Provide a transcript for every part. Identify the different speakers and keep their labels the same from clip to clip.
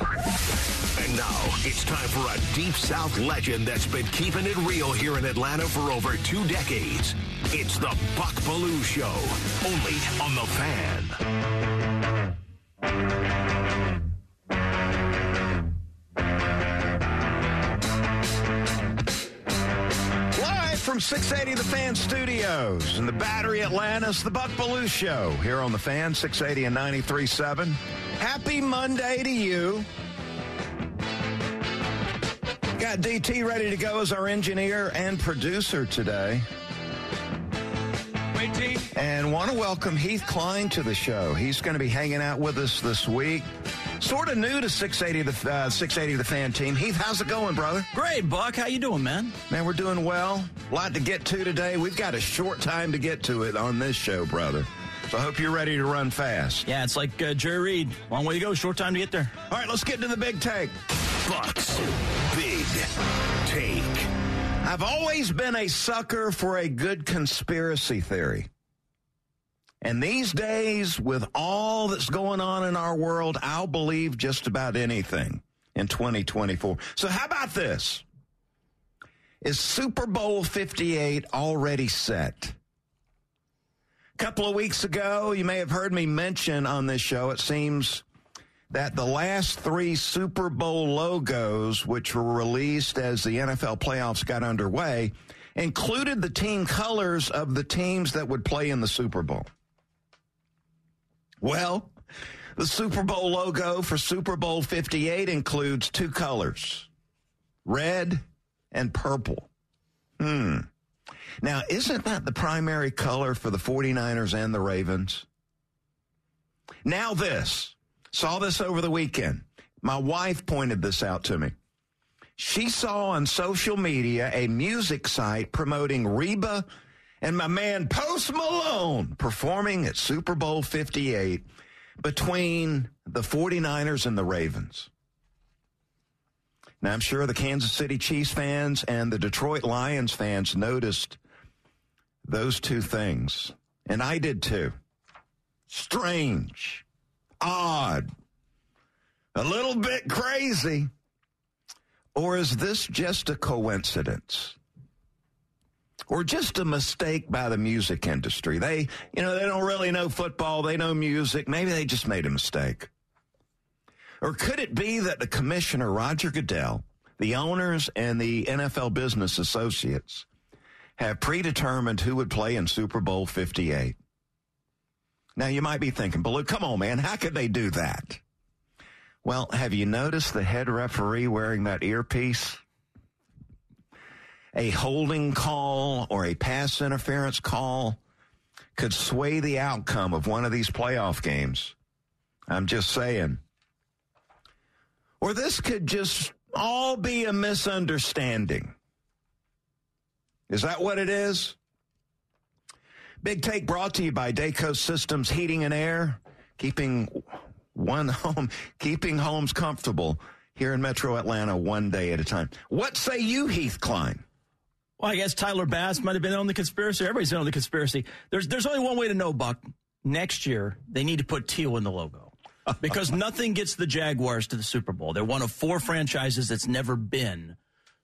Speaker 1: And now it's time for a Deep South legend that's been keeping it real here in Atlanta for over two decades. It's the Buck Belue Show, only on The Fan.
Speaker 2: Live from 680 The Fan Studios in the Battery Atlanta, the Buck Belue Show here on The Fan, 680 and 93.7. Happy Monday to you. Got DT ready to go as our engineer and producer today. And want to welcome Heath Cline to the show. He's going to be hanging out with us this week. Sort of new to 680 the uh, 680 the fan team. Heath, how's it going, brother?
Speaker 3: Great, Buck. How you doing, man?
Speaker 2: Man, we're doing well. A lot to get to today. We've got a short time to get to it on this show, brother. So I hope you're ready to run fast.
Speaker 3: Yeah, it's like uh, Jerry Reed. Long way to go. Short time to get there.
Speaker 2: All right, let's get to the big take.
Speaker 1: Bucks Big Take.
Speaker 2: I've always been a sucker for a good conspiracy theory. And these days, with all that's going on in our world, I'll believe just about anything in 2024. So, how about this? Is Super Bowl 58 already set? A couple of weeks ago, you may have heard me mention on this show, it seems that the last three Super Bowl logos, which were released as the NFL playoffs got underway, included the team colors of the teams that would play in the Super Bowl. Well, the Super Bowl logo for Super Bowl 58 includes two colors red and purple. Hmm. Now, isn't that the primary color for the 49ers and the Ravens? Now, this. Saw this over the weekend. My wife pointed this out to me. She saw on social media a music site promoting Reba and my man Post Malone performing at Super Bowl 58 between the 49ers and the Ravens. Now, I'm sure the Kansas City Chiefs fans and the Detroit Lions fans noticed those two things. And I did too. Strange, odd, a little bit crazy. Or is this just a coincidence? or just a mistake by the music industry. They, you know, they don't really know football, they know music. Maybe they just made a mistake. Or could it be that the commissioner, Roger Goodell, the owners, and the NFL business associates have predetermined who would play in Super Bowl 58? Now, you might be thinking, Belue, come on, man, how could they do that? Well, have you noticed the head referee wearing that earpiece? a holding call or a pass interference call could sway the outcome of one of these playoff games. I'm just saying. Or this could just all be a misunderstanding. Is that what it is? Big Take brought to you by Dayco Systems Heating and Air, keeping one home, keeping homes comfortable here in Metro Atlanta one day at a time. What say you, Heath Cline?
Speaker 3: Well, I guess Tyler Bass might have been on the conspiracy. Everybody's been on the conspiracy. There's there's only one way to know, Buck. Next year, they need to put teal in the logo because nothing gets the Jaguars to the Super Bowl. They're one of four franchises that's never been.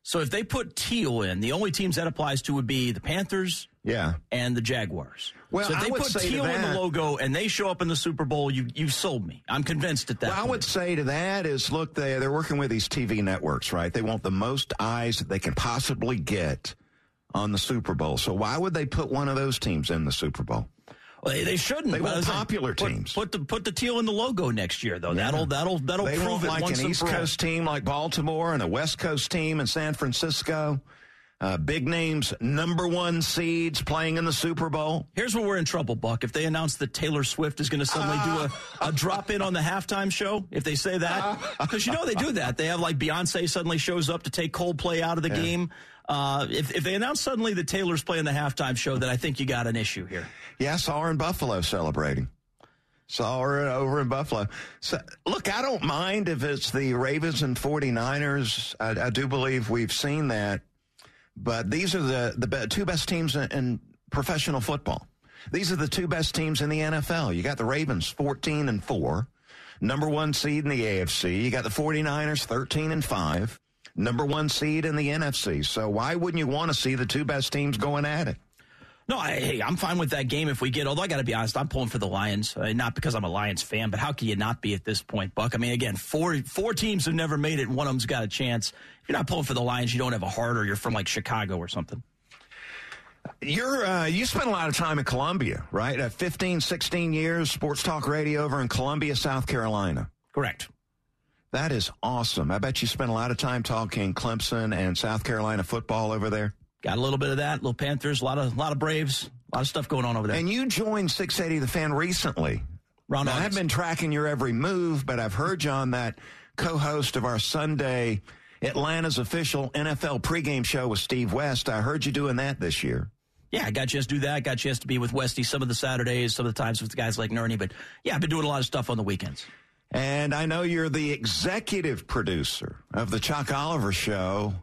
Speaker 3: So if they put teal in, the only teams that applies to would be the Panthers,
Speaker 2: Yeah.
Speaker 3: and the Jaguars.
Speaker 2: Well,
Speaker 3: so if
Speaker 2: I
Speaker 3: they put teal in the logo and they show up in the Super Bowl, you you've sold me. I'm convinced at that.
Speaker 2: Well, I would say to that is look, they, they're working with these TV networks, right? They want the most eyes that they can possibly get on the Super Bowl. So why would they put one of those teams in the Super Bowl?
Speaker 3: Well, they, shouldn't.
Speaker 2: They want popular
Speaker 3: put-
Speaker 2: teams.
Speaker 3: Put the put the teal in the logo next year, though. That'll that'll that'll
Speaker 2: They
Speaker 3: prove it
Speaker 2: like
Speaker 3: once
Speaker 2: an East. Coast team like Baltimore and a West Coast team in San Francisco. Uh, big names, number one seeds playing in the Super Bowl.
Speaker 3: Here's where we're in trouble, Buck. If they announce that Taylor Swift is going to suddenly do a, a drop in on the halftime show, if they say that, because you know they do that. They have like Beyonce suddenly shows up to take Coldplay out of the game. Uh, if, if they announce suddenly that Taylor's playing the halftime show, then I think you got an issue here.
Speaker 2: Yeah, I saw her in Buffalo celebrating. Saw her over in Buffalo. So, look, I don't mind if it's the Ravens and 49ers. I, I do believe we've seen that. But these are the, the two best teams in, in professional football. These are the two best teams in the NFL. You got the Ravens 14 and 4, number one seed in the AFC. You got the 49ers 13 and 5, number one seed in the NFC. So why wouldn't you want to see the two best teams going at it?
Speaker 3: No, I, hey, I'm fine with that game if we get. Although I got to be honest, I'm pulling for the Lions. Uh, not because I'm a Lions fan, but how can you not be at this point, Buck? I mean, again, four four teams have never made it, and one of them's got a chance. If you're not pulling for the Lions, you don't have a heart, or you're from like Chicago or something.
Speaker 2: You're uh, you spent a lot of time in Columbia, right? Uh, 15, 16 years, sports talk radio over in Columbia, South Carolina.
Speaker 3: Correct.
Speaker 2: That is awesome. I bet you spent a lot of time talking Clemson and South Carolina football over there.
Speaker 3: Got a little bit of that, little Panthers, a lot of lot of Braves, a lot of stuff going on over there.
Speaker 2: And you joined 680 The Fan recently. Now, I've been tracking your every move, but I've heard you on that co-host of our Sunday Atlanta's official NFL pregame show with Steve West. I heard you doing that this year.
Speaker 3: Yeah, I got a chance to do that. Got a chance to be with Westy some of the Saturdays, some of the times with guys like Nerney. But yeah, I've been doing a lot of stuff on the weekends.
Speaker 2: And I know you're the executive producer of the Chuck Oliver Show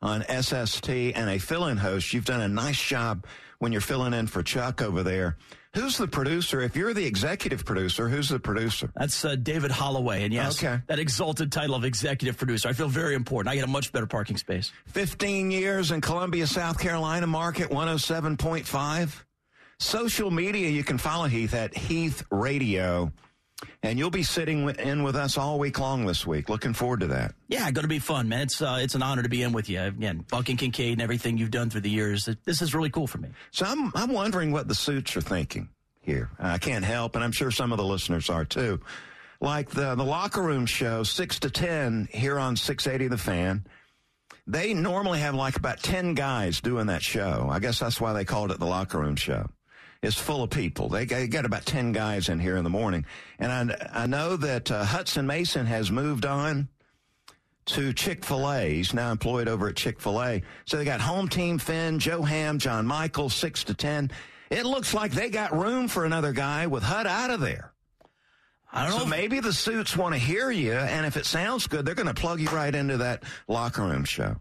Speaker 2: on SST and a fill in host. You've done a nice job when you're filling in for Chuck over there. Who's the producer? If you're the executive producer, who's the producer?
Speaker 3: That's uh, David Holloway. And yes,
Speaker 2: Okay.
Speaker 3: that exalted title of executive producer. I feel very important. I get a much better parking space.
Speaker 2: 15 years in Columbia, South Carolina market, 107.5. Social media, you can follow Heath at Heath Radio. And you'll be sitting in with us all week long this week. Looking forward to that.
Speaker 3: Yeah, going to be fun, man. It's uh, it's an honor to be in with you again. Buck and Kincaid and everything you've done through the years. This is really cool for me.
Speaker 2: So I'm I'm wondering what the suits are thinking here. I can't help, and I'm sure some of the listeners are too. Like the the locker room show, six to ten here on 680 The Fan. They normally have like about ten guys doing that show. I guess that's why they called it the locker room show. It's full of people. They got, about ten guys in here in the morning, and I I know that uh, Hudson Mason has moved on to Chick fil A. He's now employed over at Chick fil A. So they got home team Finn, Joe Ham, John Michael, 6 to 10. It looks like they got room for another guy with Hud out of there.
Speaker 3: I don't
Speaker 2: So
Speaker 3: know. if-
Speaker 2: maybe the suits want to hear you, and if it sounds good, they're going to plug you right into that locker room show.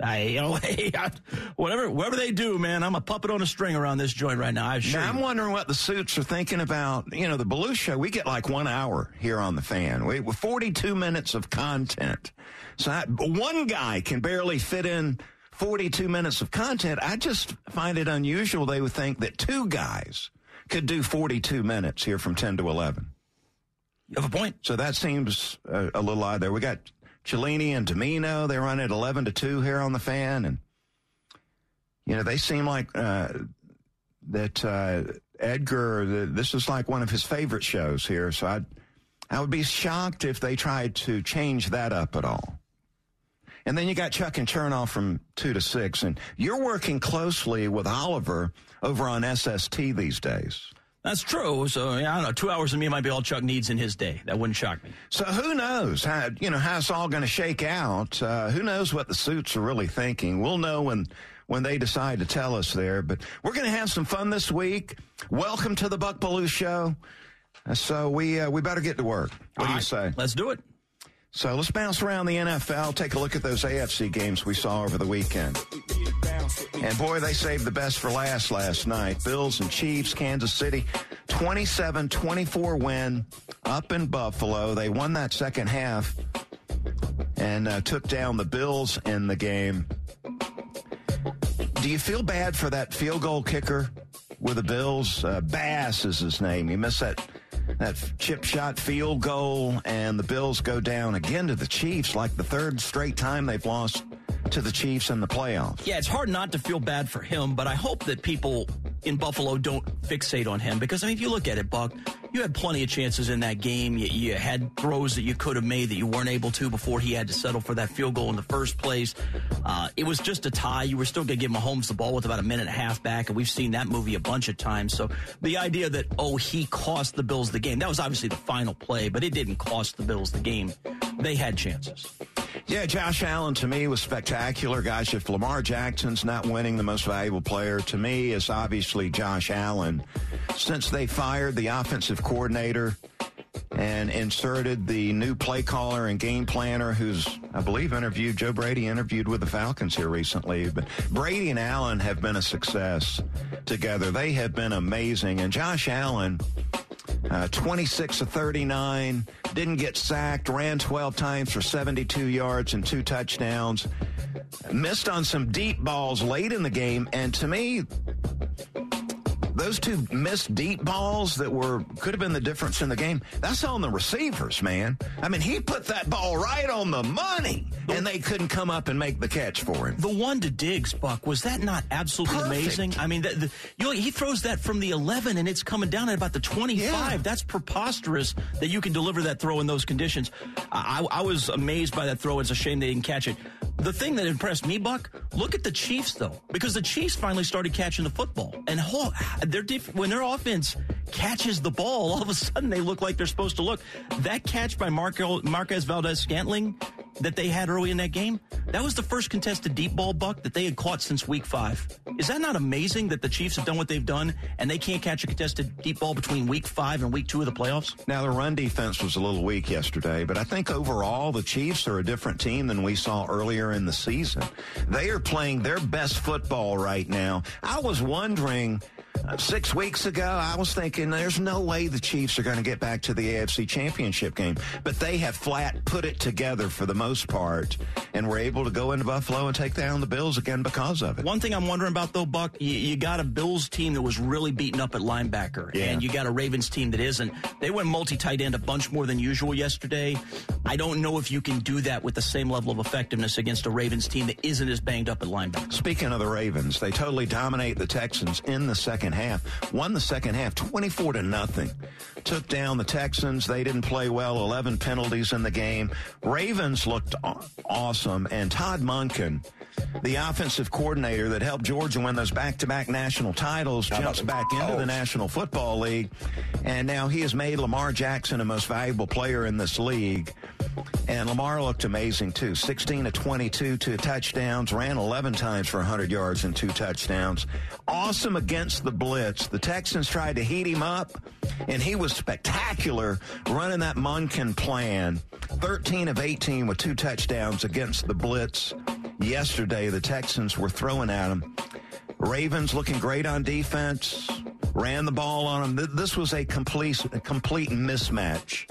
Speaker 3: I, you know, hey, I, whatever, whatever they do, man, I'm a puppet on a string around this joint right now. I
Speaker 2: Now, I'm wondering what the suits are thinking about. You know, the Belush show, we get like one hour here on the fan. We with 42 minutes of content. So I, one guy can barely fit in 42 minutes of content. I just find it unusual they would think that two guys could do 42 minutes here from 10 to 11.
Speaker 3: You have a point.
Speaker 2: So that seems a, a little odd there. We got Cellini and Domino. They run at 11 to 2 here on the fan. And, you know, they seem like uh, that uh, Edgar, the, this is like one of his favorite shows here. So I'd, I would be shocked if they tried to change that up at all. And then you got Chuck and Chernoff from 2 to 6. And you're working closely with Oliver over on SST these days.
Speaker 3: That's true. So yeah, I don't know. Two hours of me might be all Chuck needs in his day. That wouldn't shock me.
Speaker 2: So who knows how you know how it's all going to shake out? Uh, who knows what the suits are really thinking? We'll know when when they decide to tell us there. But we're going to have some fun this week. Welcome to the Buck Belue Show. Uh, So we uh, we better get to work. What do you
Speaker 3: All right,
Speaker 2: say?
Speaker 3: Let's do it.
Speaker 2: So let's bounce around the NFL. Take a look at those AFC games we saw over the weekend. And boy, they saved the best for last last night. Bills and Chiefs, Kansas City, 27-24 win up in Buffalo. They won that second half and uh, took down the Bills in the game. do you feel bad for that field goal kicker with the Bills? Uh, Bass is his name. He missed that that chip shot field goal, and the Bills go down again to the Chiefs, like the third straight time they've lost to the Chiefs in the playoffs.
Speaker 3: Yeah, it's hard not to feel bad for him, but I hope that people in Buffalo don't fixate on him because, I mean, if you look at it, Buck, you had plenty of chances in that game. You, you, had throws that you could have made that you weren't able to before he had to settle for that field goal in the first place. Uh, it was just a tie. You were still going to give Mahomes the ball with about a minute and a half back, and we've seen that movie a bunch of times. So the idea that, oh, he cost the Bills the game, that was obviously the final play, but it didn't cost the Bills the game. They had chances.
Speaker 2: Yeah, Josh Allen to me was spectacular. Gosh, if Lamar Jackson's not winning the most valuable player, to me is obviously Josh Allen. Since they fired the offensive coordinator and inserted the new play caller and game planner who's, I believe, interviewed Joe Brady interviewed with the Falcons here recently. But Brady and Allen have been a success together. They have been amazing. And Josh Allen, uh, 26 of 39, didn't get sacked, ran 12 times for 72 yards and two touchdowns, missed on some deep balls late in the game. And to me, those two missed deep balls that were could have been the difference in the game. That's on the receivers, man. I mean, he put that ball right on the money, and they couldn't come up and make the catch for him.
Speaker 3: The one to Diggs, Buck, was that not absolutely
Speaker 2: Perfect.
Speaker 3: amazing? I mean, the, the, you know, he throws that from the 11, and it's coming down at about the 25.
Speaker 2: Yeah.
Speaker 3: That's preposterous that you can deliver that throw in those conditions. I, I was amazed by that throw. It's a shame they didn't catch it. The thing that impressed me, Buck, look at the Chiefs though, because the Chiefs finally started catching the football, and diff- when their offense catches the ball, all of a sudden they look like they're supposed to look. That catch by Marco, Marquez Valdes-Scantling that they had early in that game, that was the first contested deep ball buck that they had caught since week five. Is that not amazing that the Chiefs have done what they've done and they can't catch a contested deep ball between week five and week two of the playoffs?
Speaker 2: Now, the run defense was a little weak yesterday, but I think overall the Chiefs are a different team than we saw earlier in the season. They are playing their best football right now. I was wondering. Six weeks ago, I was thinking there's no way the Chiefs are going to get back to the AFC Championship game, but they have flat put it together for the most part, and were able to go into Buffalo and take down the Bills again because of it.
Speaker 3: One thing I'm wondering about though, Buck, you, you got a Bills team that was really beaten up at linebacker,
Speaker 2: Yeah.
Speaker 3: and you got a Ravens team that isn't. They went multi-tight end a bunch more than usual yesterday. I don't know if you can do that with the same level of effectiveness against a Ravens team that isn't as banged up at linebacker.
Speaker 2: Speaking of the Ravens, they totally dominate the Texans in the second half. Won the second half 24 to nothing. Took down the Texans. They didn't play well. 11 penalties in the game. Ravens looked awesome. And Todd Monken, the offensive coordinator that helped Georgia win those back-to-back national titles, jumps back into the National Football League. And now he has made Lamar Jackson the most valuable player in this league. And Lamar looked amazing too. 16 to 22, two touchdowns, ran 11 times for 100 yards and two touchdowns. Awesome against the blitz. The Texans tried to heat him up, and he was spectacular running that Monken plan. 13 of 18 with two touchdowns against the blitz. Yesterday, the Texans were throwing at him. Ravens looking great on defense. Ran the ball on him. This was a complete, a complete mismatch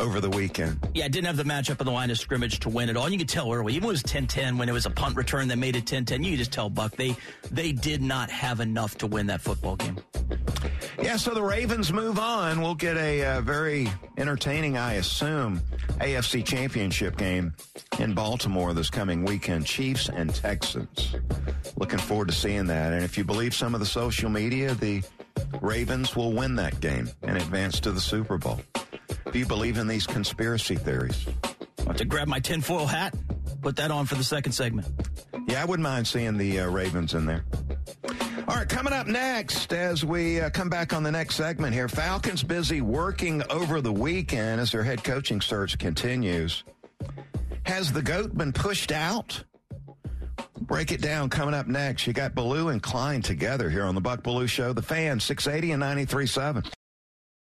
Speaker 2: over the weekend.
Speaker 3: Yeah, didn't have the matchup on the line of scrimmage to win it all. And you could tell early, even when it was 10-10, when it was a punt return that made it 10-10, you could just tell Buck they they did not have enough to win that football game.
Speaker 2: Yeah, so the Ravens move on. We'll get a uh, very entertaining, I assume, AFC Championship game in Baltimore this coming weekend. Chiefs and Texans. Looking forward to seeing that. And if you believe some of the social media, the Ravens will win that game and advance to the Super Bowl. Do you believe in these conspiracy theories?
Speaker 3: I have to grab my tinfoil hat, put that on for the second segment.
Speaker 2: Yeah, I wouldn't mind seeing the uh, Ravens in there. All right, coming up next, as we uh, come back on the next segment here, Falcons busy working over the weekend as their head coaching search continues. Has the GOAT been pushed out? Break it down coming up next. You got Belue and Cline together here on the Buck Belue Show. The fan, 680 and 93.7.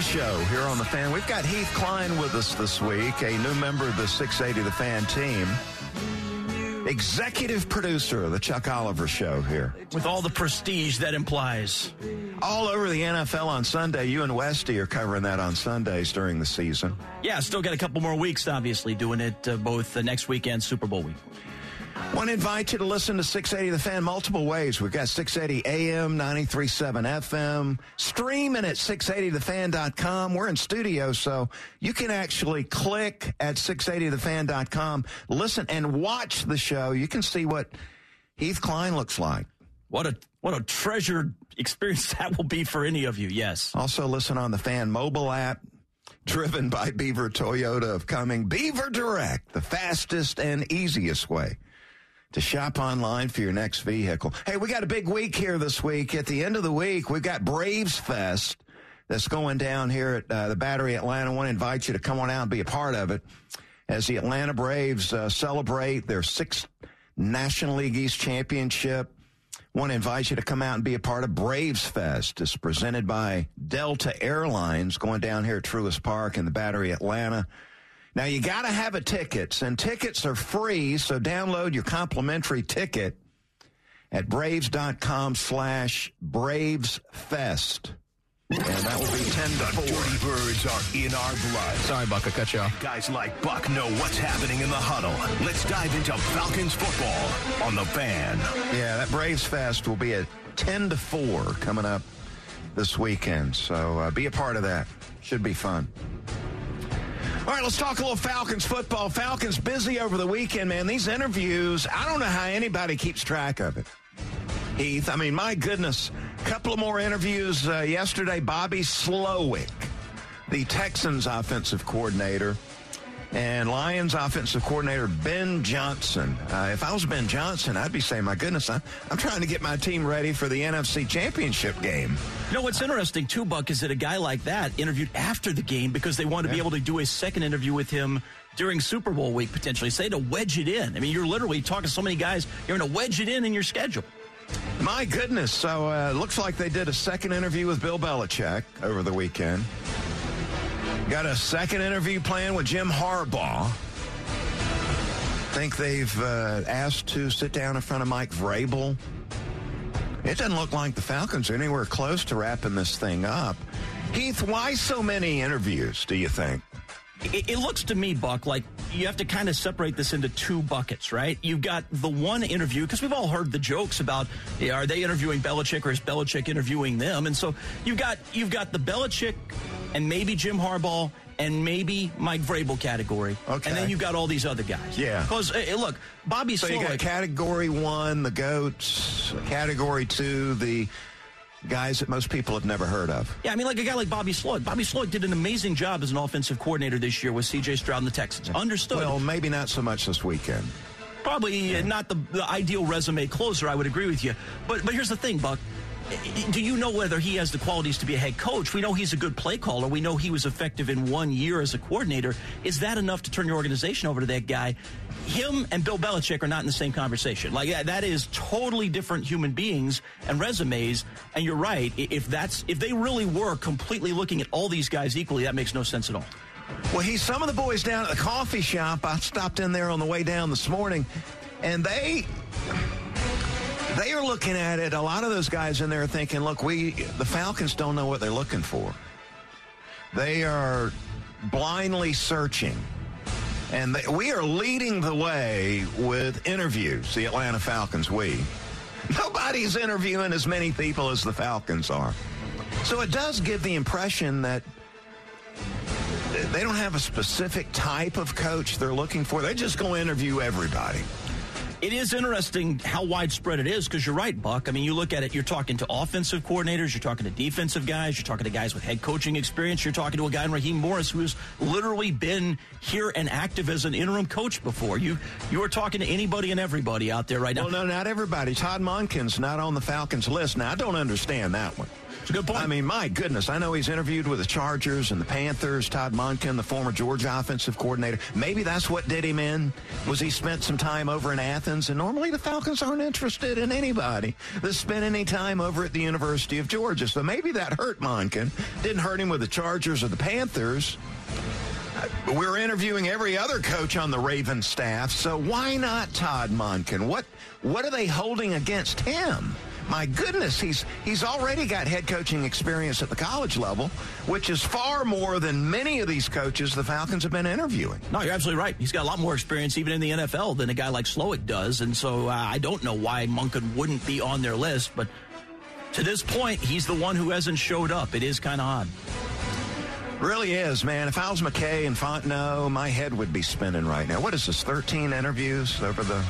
Speaker 2: Belue Show here on the Fan. We've got Heath Cline with us this week, a new member of the 680 The Fan team. Executive producer of the Chuck Oliver Show here.
Speaker 3: With all the prestige that implies.
Speaker 2: All over the NFL on Sunday. You and Westy are covering that on Sundays during the season.
Speaker 3: Yeah, still got a couple more weeks, obviously, doing it uh, both the next weekend, Super Bowl week.
Speaker 2: Want to invite you to listen to 680 The Fan multiple ways. We've got 680 AM, 93.7 FM, streaming at 680thefan.com. We're in studio, so you can actually click at 680thefan.com, listen and watch the show. You can see what Heath Cline looks like.
Speaker 3: What a what a treasured experience that will be for any of you. Yes.
Speaker 2: Also, listen on the Fan mobile app, driven by Beaver Toyota of Cumming Beaver Direct, the fastest and easiest way to shop online for your next vehicle. Hey, we got a big week here this week. At the end of the week, we've got Braves Fest that's going down here at uh, the Battery Atlanta. I want to invite you to come on out and be a part of it as the Atlanta Braves uh, celebrate their sixth National League East championship. Want to invite you to come out and be a part of Braves Fest. It's presented by Delta Airlines going down here at Truist Park in the Battery Atlanta. Now you got to have a ticket, and tickets are free. So download your complimentary ticket at braves.com slash bravesfest. And that will be 10 to
Speaker 1: The
Speaker 2: 4.
Speaker 1: Dirty Birds are in our blood.
Speaker 4: Sorry, Buck, I cut you off.
Speaker 1: Guys like Buck know what's happening in the huddle. Let's dive into Falcons football on the fan.
Speaker 2: Yeah, that Braves Fest will be at 10 to 4 coming up this weekend. So uh, be a part of that. Should be fun. All right, let's talk a little Falcons football. Falcons busy over the weekend, man. These interviews, I don't know how anybody keeps track of it. Heath, I mean, my goodness, a couple of more interviews uh, yesterday. Bobby Slowik, the Texans offensive coordinator, and Lions offensive coordinator Ben Johnson. Uh, if I was Ben Johnson, I'd be saying, my goodness, I'm, I'm trying to get my team ready for the NFC Championship game.
Speaker 3: You know what's interesting too, Buck, is that a guy like that interviewed after the game because they want to be able to do a second interview with him during Super Bowl week potentially. Say to wedge it in. I mean, you're literally talking to so many guys. You're going to wedge it in in your schedule.
Speaker 2: My goodness. So uh, looks like they did a second interview with Bill Belichick over the weekend. Got a second interview planned with Jim Harbaugh. Think they've uh, asked to sit down in front of Mike Vrabel. It doesn't look like the Falcons are anywhere close to wrapping this thing up. Heath, why so many interviews, do you think?
Speaker 3: It, it looks to me, Buck, like you have to kind of separate this into two buckets, right? You've got the one interview, because we've all heard the jokes about yeah, are they interviewing Belichick or is Belichick interviewing them? And so you've got you've got the Belichick and maybe Jim Harbaugh and maybe Mike Vrabel category.
Speaker 2: Okay.
Speaker 3: And then you've got all these other guys.
Speaker 2: Yeah.
Speaker 3: Because, uh, look, Bobby
Speaker 2: So you got
Speaker 3: Slowik-
Speaker 2: category one, the goats, category two, the guys that most people have never heard of.
Speaker 3: Yeah, I mean, like a guy like Bobby Slowik. Bobby Slowik did an amazing job as an offensive coordinator this year with C.J. Stroud and the Texans. Understood.
Speaker 2: Well, maybe not so much this weekend.
Speaker 3: Probably uh, not the, the ideal resume closer. I would agree with you. But but here's the thing, Buck. Do you know whether he has the qualities to be a head coach? We know he's a good play caller. We know he was effective in one year as a coordinator. Is that enough to turn your organization over to that guy? Him and Bill Belichick are not in the same conversation. Like that- is totally different human beings and resumes. And you're right. If that's if they really were completely looking at all these guys equally, that makes no sense at all.
Speaker 2: Well, he's some of the boys down at the coffee shop. I stopped in there on the way down this morning, and they they are looking at it. A lot of those guys in there are thinking, "Look, we the Falcons don't know what they're looking for. They are blindly searching." And they, we are leading the way with interviews, the Atlanta Falcons, we. Nobody's interviewing as many people as the Falcons are. So it does give the impression that they don't have a specific type of coach they're looking for. They just go interview everybody.
Speaker 3: It is interesting how widespread it is because you're right, Buck. I mean, you look at it, you're talking to offensive coordinators, you're talking to defensive guys, you're talking to guys with head coaching experience, you're talking to a guy in Raheem Morris who's literally been here and active as an interim coach before. You you are talking to anybody and everybody out there right now.
Speaker 2: Well, no, not everybody. Todd Monken's not on the Falcons list. Now, I don't understand that one.
Speaker 3: It's a good point.
Speaker 2: I mean, my goodness, I know he's interviewed with the Chargers and the Panthers. Todd Monken, the former Georgia offensive coordinator. Maybe that's what did him in. Was he spent some time over in Athens? And normally the Falcons aren't interested in anybody that spent any time over at the University of Georgia. So maybe that hurt Monken. Didn't hurt him with the Chargers or the Panthers. Uh, we're interviewing every other coach on the Ravens staff, so why not Todd Monken? What what are they holding against him? My goodness, he's he's already got head coaching experience at the college level, which is far more than many of these coaches the Falcons have been interviewing.
Speaker 3: No, you're absolutely right. He's got a lot more experience even in the NFL than a guy like Slowik does, and so uh, I don't know why Monken wouldn't be on their list, but to this point, he's the one who hasn't showed up. It is kind of odd.
Speaker 2: Really is, man. If I was McKay and Fontenot, my head would be spinning right now. What is this, 13 interviews over the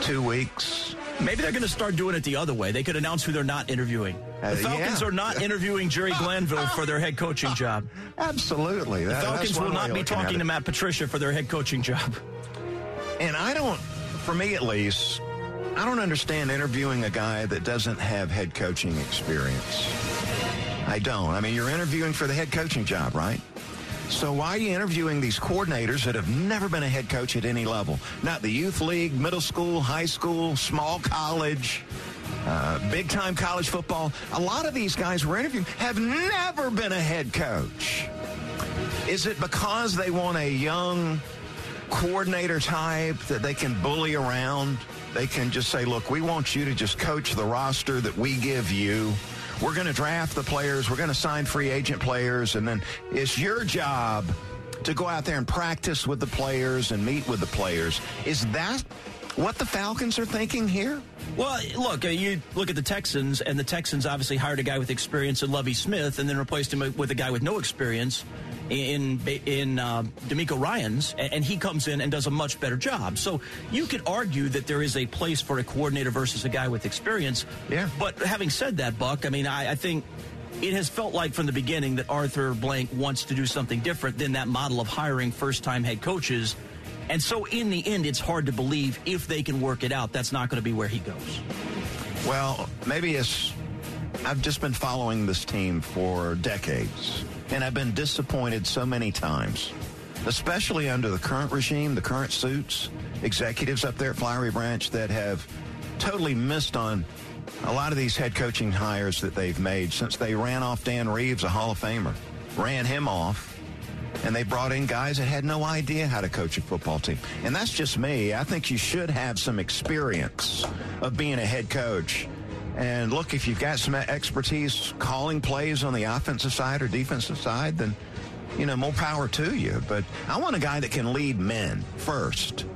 Speaker 2: two weeks?
Speaker 3: Maybe they're going to start doing it the other way. They could announce who they're not interviewing. The
Speaker 2: Uh,
Speaker 3: Falcons
Speaker 2: yeah.
Speaker 3: are not interviewing Jerry Glanville for their head coaching job.
Speaker 2: Absolutely.
Speaker 3: The
Speaker 2: That- that's
Speaker 3: Falcons will not be talking to Matt Patricia for their head coaching job.
Speaker 2: And I don't, for me at least, I don't understand interviewing a guy that doesn't have head coaching experience. I don't. I mean, you're interviewing for the head coaching job, right? So why are you interviewing these coordinators that have never been a head coach at any level? Not the youth league, middle school, high school, small college, uh, big time college football. A lot of these guys we're interviewing have never been a head coach. Is it because they want a young coordinator type that they can bully around? They can just say, look, we want you to just coach the roster that we give you. We're going to draft the players. We're going to sign free agent players. And then it's your job to go out there and practice with the players and meet with the players. Is that what the Falcons are thinking here?
Speaker 3: Well, look, uh, you look at the Texans, and the Texans obviously hired a guy with experience in Lovie Smith, and then replaced him with a guy with no experience in in uh, DeMeco Ryans, and he comes in and does a much better job. So you could argue that there is a place for a coordinator versus a guy with experience.
Speaker 2: Yeah.
Speaker 3: But having said that, Buck, I mean, I, I think. It has felt like from the beginning that Arthur Blank wants to do something different than that model of hiring first time head coaches. And so, in the end, it's hard to believe if they can work it out, that's not going to be where he goes.
Speaker 2: Well, maybe it's. I've just been following this team for decades, and I've been disappointed so many times, especially under the current regime, the current suits, executives up there at Flowery Branch that have totally missed on a lot of these head coaching hires that they've made since they ran off Dan Reeves, a Hall of Famer, ran him off and they brought in guys that had no idea how to coach a football team. And that's just me. I think you should have some experience of being a head coach. And look, if you've got some expertise calling plays on the offensive side or defensive side, then, you know, more power to you. But I want a guy that can lead men first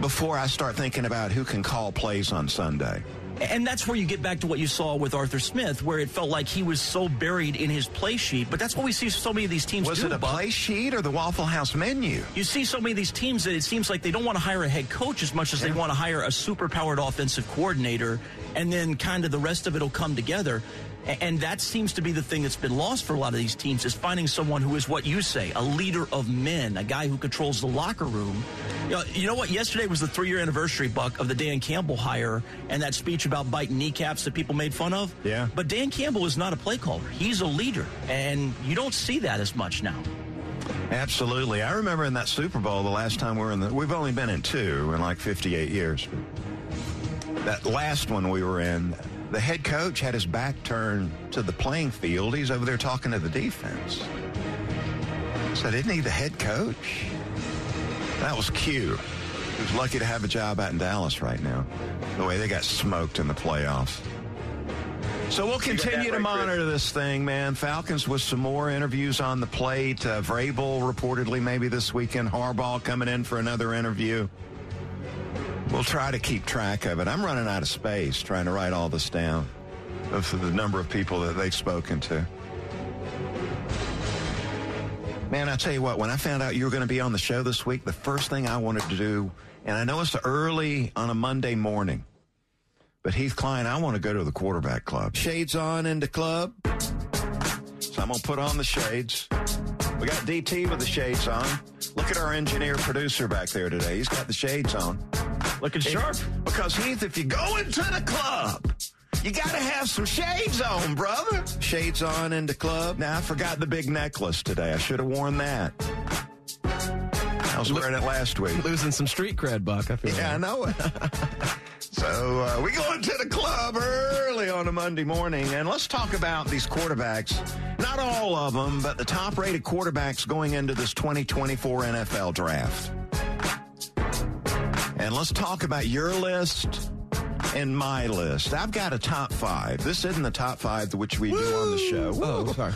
Speaker 2: before I start thinking about who can call plays on Sunday.
Speaker 3: And that's where you get back to what you saw with Arthur Smith, where it felt like he was so buried in his play sheet. But that's what we see so many of these teams
Speaker 2: Was
Speaker 3: do.
Speaker 2: it a play sheet or the Waffle House menu?
Speaker 3: You see so many of these teams that it seems like they don't want to hire a head coach as much as they want to hire a super powered offensive coordinator, and then kind of the rest of it will come together. And that seems to be the thing that's been lost for a lot of these teams is finding someone who is what you say, a leader of men, a guy who controls the locker room. You know, you know what? Yesterday was the three-year anniversary, Buck, of the Dan Campbell hire and that speech about biting kneecaps that people made fun of.
Speaker 2: Yeah.
Speaker 3: But Dan Campbell is not a play caller. He's a leader, and you don't see that as much now.
Speaker 2: Absolutely. I remember in that Super Bowl the last time we were in the we've only been in two in like 58 years. That last one we were in, the head coach had his back turned to the playing field. He's over there talking to the defense. So isn't he the head coach? That was Q. He's lucky to have a job out in Dallas right now. The way they got smoked in the playoffs. So we'll continue to monitor this thing, man. Falcons with some more interviews on the plate. Uh, Vrabel reportedly maybe this weekend. Harbaugh coming in for another interview. We'll try to keep track of it. I'm running out of space trying to write all this down of the number of people that they've spoken to. Man, I tell you what, when I found out you were going to be on the show this week, the first thing I wanted to do, and I know it's early on a Monday morning, but Heath Cline, I want to go to the quarterback club. Shades on in the club. So I'm going to put on the shades. We got DT with the shades on. Look at our engineer producer back there today. He's got the shades on.
Speaker 3: Looking sharp.
Speaker 2: Because Heath, if you go into the club, you got to have some shades on, brother. Shades on in the club. Now, I forgot the big necklace today. I should have worn that. I was wearing it last week.
Speaker 4: Losing some street cred, Buck. I feel
Speaker 2: Yeah, I know it. so uh, we go into the club early on a Monday morning, and let's talk about these quarterbacks. Not all of them, but the top-rated quarterbacks going into this 2024 NFL draft. And let's talk about your list and my list. I've got a top five. This isn't the top five which we do on the show.
Speaker 4: Oh, sorry.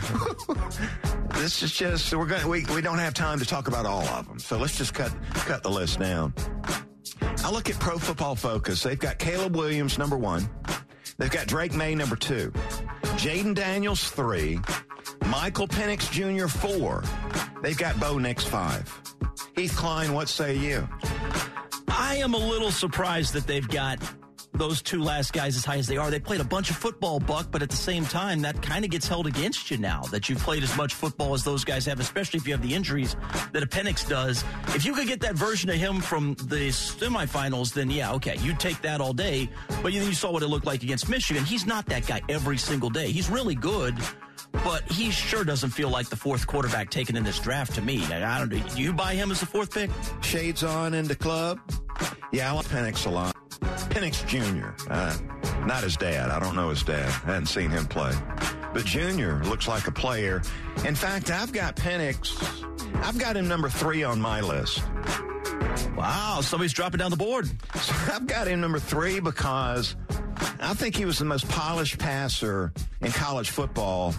Speaker 2: This is just we're going. We we don't have time to talk about all of them, so let's just cut cut the list down. I look at Pro Football Focus. They've got Caleb Williams number one. They've got Drake Maye number two. Jayden Daniels three. Michael Penix Jr. four. They've got Bo Nix five. Heath Cline, what say you?
Speaker 3: I am a little surprised that they've got those two last guys as high as they are. They played a bunch of football, Buck, but at the same time, that kind of gets held against you now that you've played as much football as those guys have, especially if you have the injuries that Appendix does. If you could get that version of him from the semifinals, then yeah, okay, you'd take that all day. But you, you saw what it looked like against Michigan. He's not that guy every single day. He's really good. But he sure doesn't feel like the fourth quarterback taken in this draft to me. I don't. Do you buy him as the fourth pick?
Speaker 2: Shades on in the club. Yeah, I like Penix a lot. Penix Jr. Uh, not his dad. I don't know his dad. I hadn't seen him play. But Jr. looks like a player. In fact, I've got Penix. I've got him number three on my list.
Speaker 3: Wow, somebody's dropping down the board.
Speaker 2: So I've got him number three because I think he was the most polished passer in college football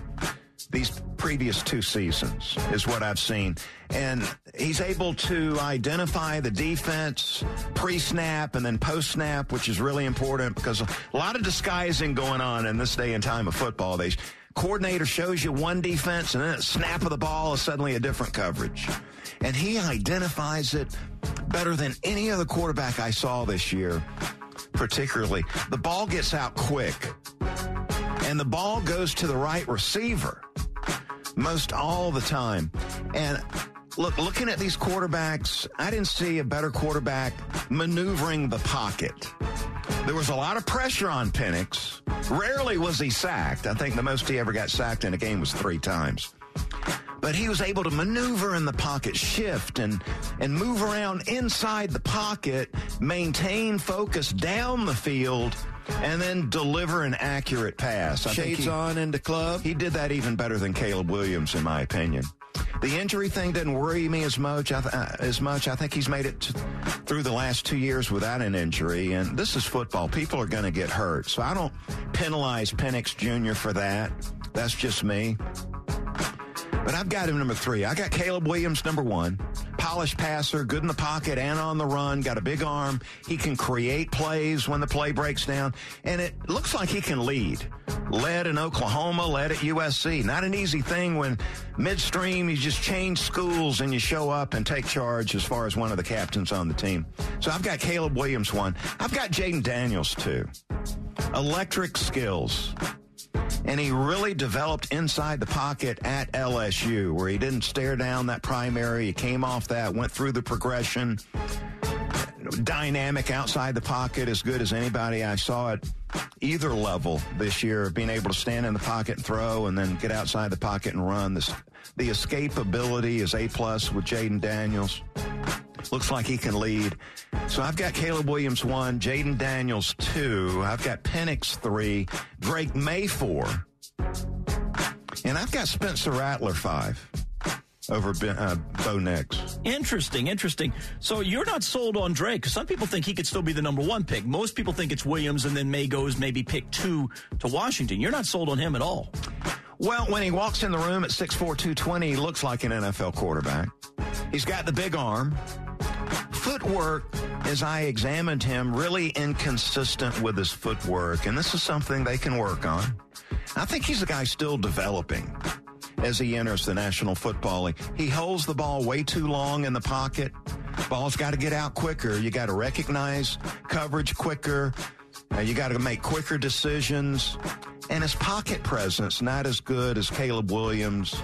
Speaker 2: these previous two seasons, is what I've seen. And he's able to identify the defense pre snap and then post snap, which is really important because a lot of disguising going on in this day and time of football. They coordinator shows you one defense and then at snap of the ball is suddenly a different coverage. And he identifies it better than any other quarterback I saw this year, particularly. The ball gets out quick and the ball goes to the right receiver most all the time. And look, looking at these quarterbacks, I didn't see a better quarterback maneuvering the pocket. There was a lot of pressure on Penix. Rarely was he sacked. I think the most he ever got sacked in a game was three times. But he was able to maneuver in the pocket, shift and and move around inside the pocket, maintain focus down the field, and then deliver an accurate pass. I Shades he, on into club. He did that even better than Caleb Williams, in my opinion. The injury thing didn't worry me as much. I th- as much. I think he's made it t- through the last two years without an injury, and this is football. People are going to get hurt, so I don't penalize Penix Jr. for that. That's just me. But I've got him number three. I got Caleb Williams number one. Polished passer, good in the pocket and on the run, got a big arm. He can create plays when the play breaks down. And it looks like he can lead. Led in Oklahoma, led at USC. Not an easy thing when midstream you just change schools and you show up and take charge as far as one of the captains on the team. So I've got Caleb Williams one. I've got Jayden Daniels two. Electric skills and he really developed inside the pocket at LSU, where he didn't stare down that primary. He came off that, went through the progression. Dynamic outside the pocket, as good as anybody I saw at either level this year, being able to stand in the pocket and throw, and then get outside the pocket and run. This, the escapability is a plus with Jayden Daniels. Looks like he can lead. So I've got Caleb Williams one, Jayden Daniels two, I've got Penix three, Drake Maye four, and I've got Spencer Rattler five over ben, uh, Bo Nix.
Speaker 3: Interesting, interesting. So you're not sold on Drake because some people think he could still be the number one pick. Most people think it's Williams, and then Maye goes maybe pick two to Washington. You're not sold on him at all.
Speaker 2: Well, when he walks in the room at 6'4", 220, he looks like an NFL quarterback. He's got the big arm. Footwork as I examined him, really inconsistent with his footwork, and this is something they can work on. I think he's a guy still developing as he enters the National Football League. He holds the ball way too long in the pocket. Ball's got to get out quicker. You got to recognize coverage quicker. Uh, you got to make quicker decisions. And his pocket presence not as good as Caleb Williams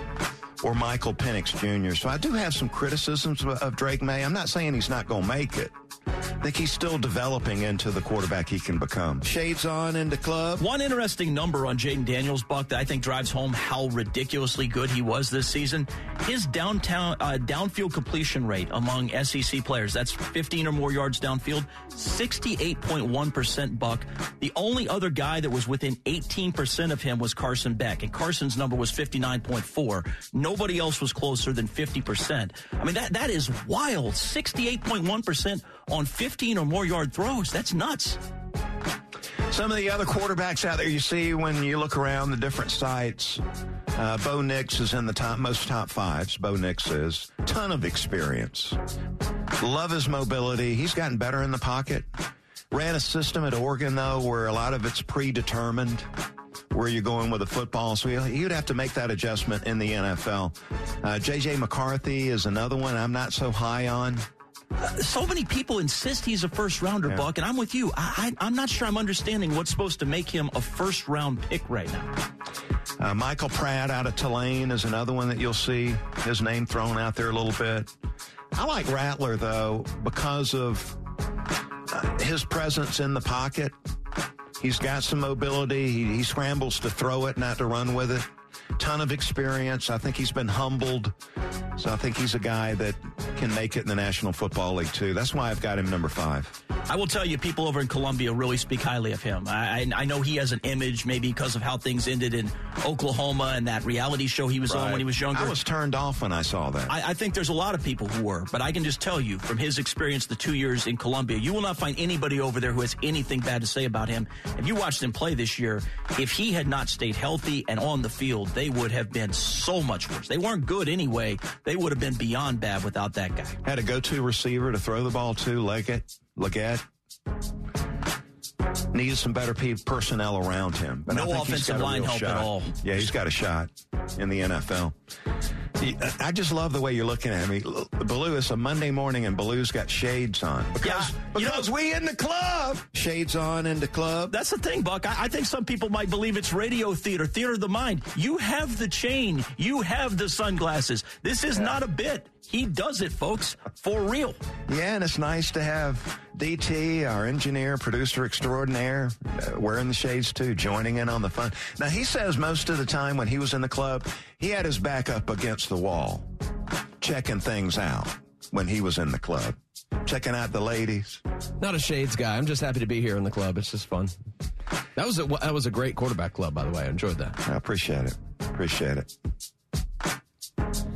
Speaker 2: or Michael Penix Jr. So I do have some criticisms of, of Drake Maye. I'm not saying he's not going to make it. I think he's still developing into the quarterback he can become. Shades on into the club.
Speaker 3: One interesting number on Jayden Daniels, Buck, that I think drives home how ridiculously good he was this season. His downtown uh, downfield completion rate among SEC players, that's 15 or more yards downfield, 68.1% Buck. The only other guy that was within 18% of him was Carson Beck, and Carson's number was 59.4. Nobody else was closer than 50%. I mean, that, that is wild. 68.1% on 15 or more yard throws. That's nuts.
Speaker 2: Some of the other quarterbacks out there you see when you look around the different sites, uh, Bo Nix is in the top most top fives. Bo Nix is ton of experience. Love his mobility. He's gotten better in the pocket. Ran a system at Oregon though where a lot of it's predetermined where you're going with the football. So you'd have to make that adjustment in the NFL. Uh, JJ McCarthy is another one I'm not so high on
Speaker 3: so many people insist he's a first rounder, yeah. Buck, and I'm with you. I, am not sure I'm understanding what's supposed to make him a first round pick right now.
Speaker 2: Uh, Michael Pratt out of Tulane is another one that you'll see his name thrown out there a little bit. I like Rattler though because of his presence in the pocket. He's got some mobility. He, he scrambles to throw it, not to run with it ton of experience. I think he's been humbled. So I think he's a guy that can make it in the National Football League too. That's why I've got him number five.
Speaker 3: I will tell you, people over in Columbia really speak highly of him. I, I, know he has an image, maybe because of how things ended in Oklahoma and that reality show he was right. on when he was younger.
Speaker 2: I was turned off when I saw that.
Speaker 3: I, I think there's a lot of people who were, but I can just tell you from his experience the two years in Columbia, you will not find anybody over there who has anything bad to say about him. If you watched him play this year, if he had not stayed healthy and on the field, they would have been so much worse. They weren't good anyway. They would have been beyond bad without that guy.
Speaker 2: Had a go-to receiver to throw the ball to, Leggett, Legette needed some better personnel around him.
Speaker 3: But no offensive line help
Speaker 2: shot.
Speaker 3: at all.
Speaker 2: Yeah, he's got a shot in the NFL. I just love the way you're looking at me. Belue, it's a Monday morning and Belue's got shades on. Because, yeah, because know, we in the club. Shades on in the club.
Speaker 3: That's the thing, Buck. I, I, think some people might believe it's radio theater, theater of the mind. You have the chain. You have the sunglasses. This is yeah. not a bit. He does it, folks, for real.
Speaker 2: Yeah, and it's nice to have DT, our engineer, producer extraordinaire, uh, wearing the shades too, joining in on the fun. Now, he says most of the time when he was in the club, he had his back up against the wall, checking things out when he was in the club, checking out the ladies.
Speaker 4: Not a shades guy. I'm just happy to be here in the club. It's just fun. That was a, that was a great quarterback club, by the way. I enjoyed that.
Speaker 2: I appreciate it. Appreciate it.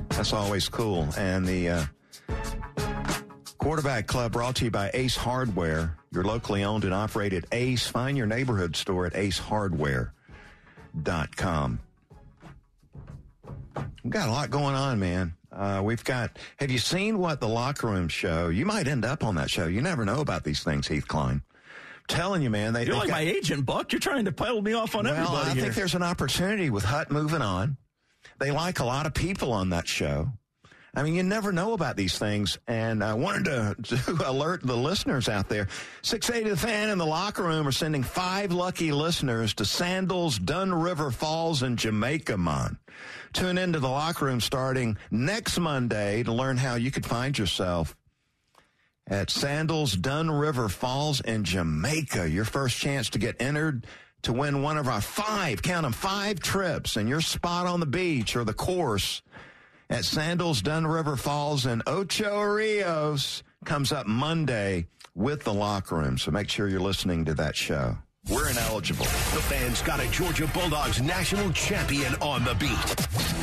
Speaker 2: That's always cool. And the uh, Quarterback Club brought to you by Ace Hardware, your locally owned and operated Ace. Find your neighborhood store at acehardware.com. We've got a lot going on, man. Uh, we've got, have you seen what the locker room show? You might end up on that show. You never know about these things, Heath Cline telling you, man.
Speaker 3: They, You're like got, my agent, Buck. You're trying to pile me off on
Speaker 2: well,
Speaker 3: everybody.
Speaker 2: I
Speaker 3: here.
Speaker 2: think there's an opportunity with Hut moving on. They like a lot of people on that show. I mean, you never know about these things. And I wanted to, to alert the listeners out there. 680 The Fan in the locker room are sending five lucky listeners to Sandals, Dunn River Falls in Jamaica, man. Tune into the locker room starting next Monday to learn how you could find yourself at Sandals, Dunn River Falls in Jamaica. Your first chance to get entered to win one of our five, count them, five trips and your spot on the beach or the course at Sandals Dunn River Falls and Ocho Rios comes up Monday with the locker room. So make sure you're listening to that show. We're ineligible.
Speaker 1: The fans got a Georgia Bulldogs national champion on the beat.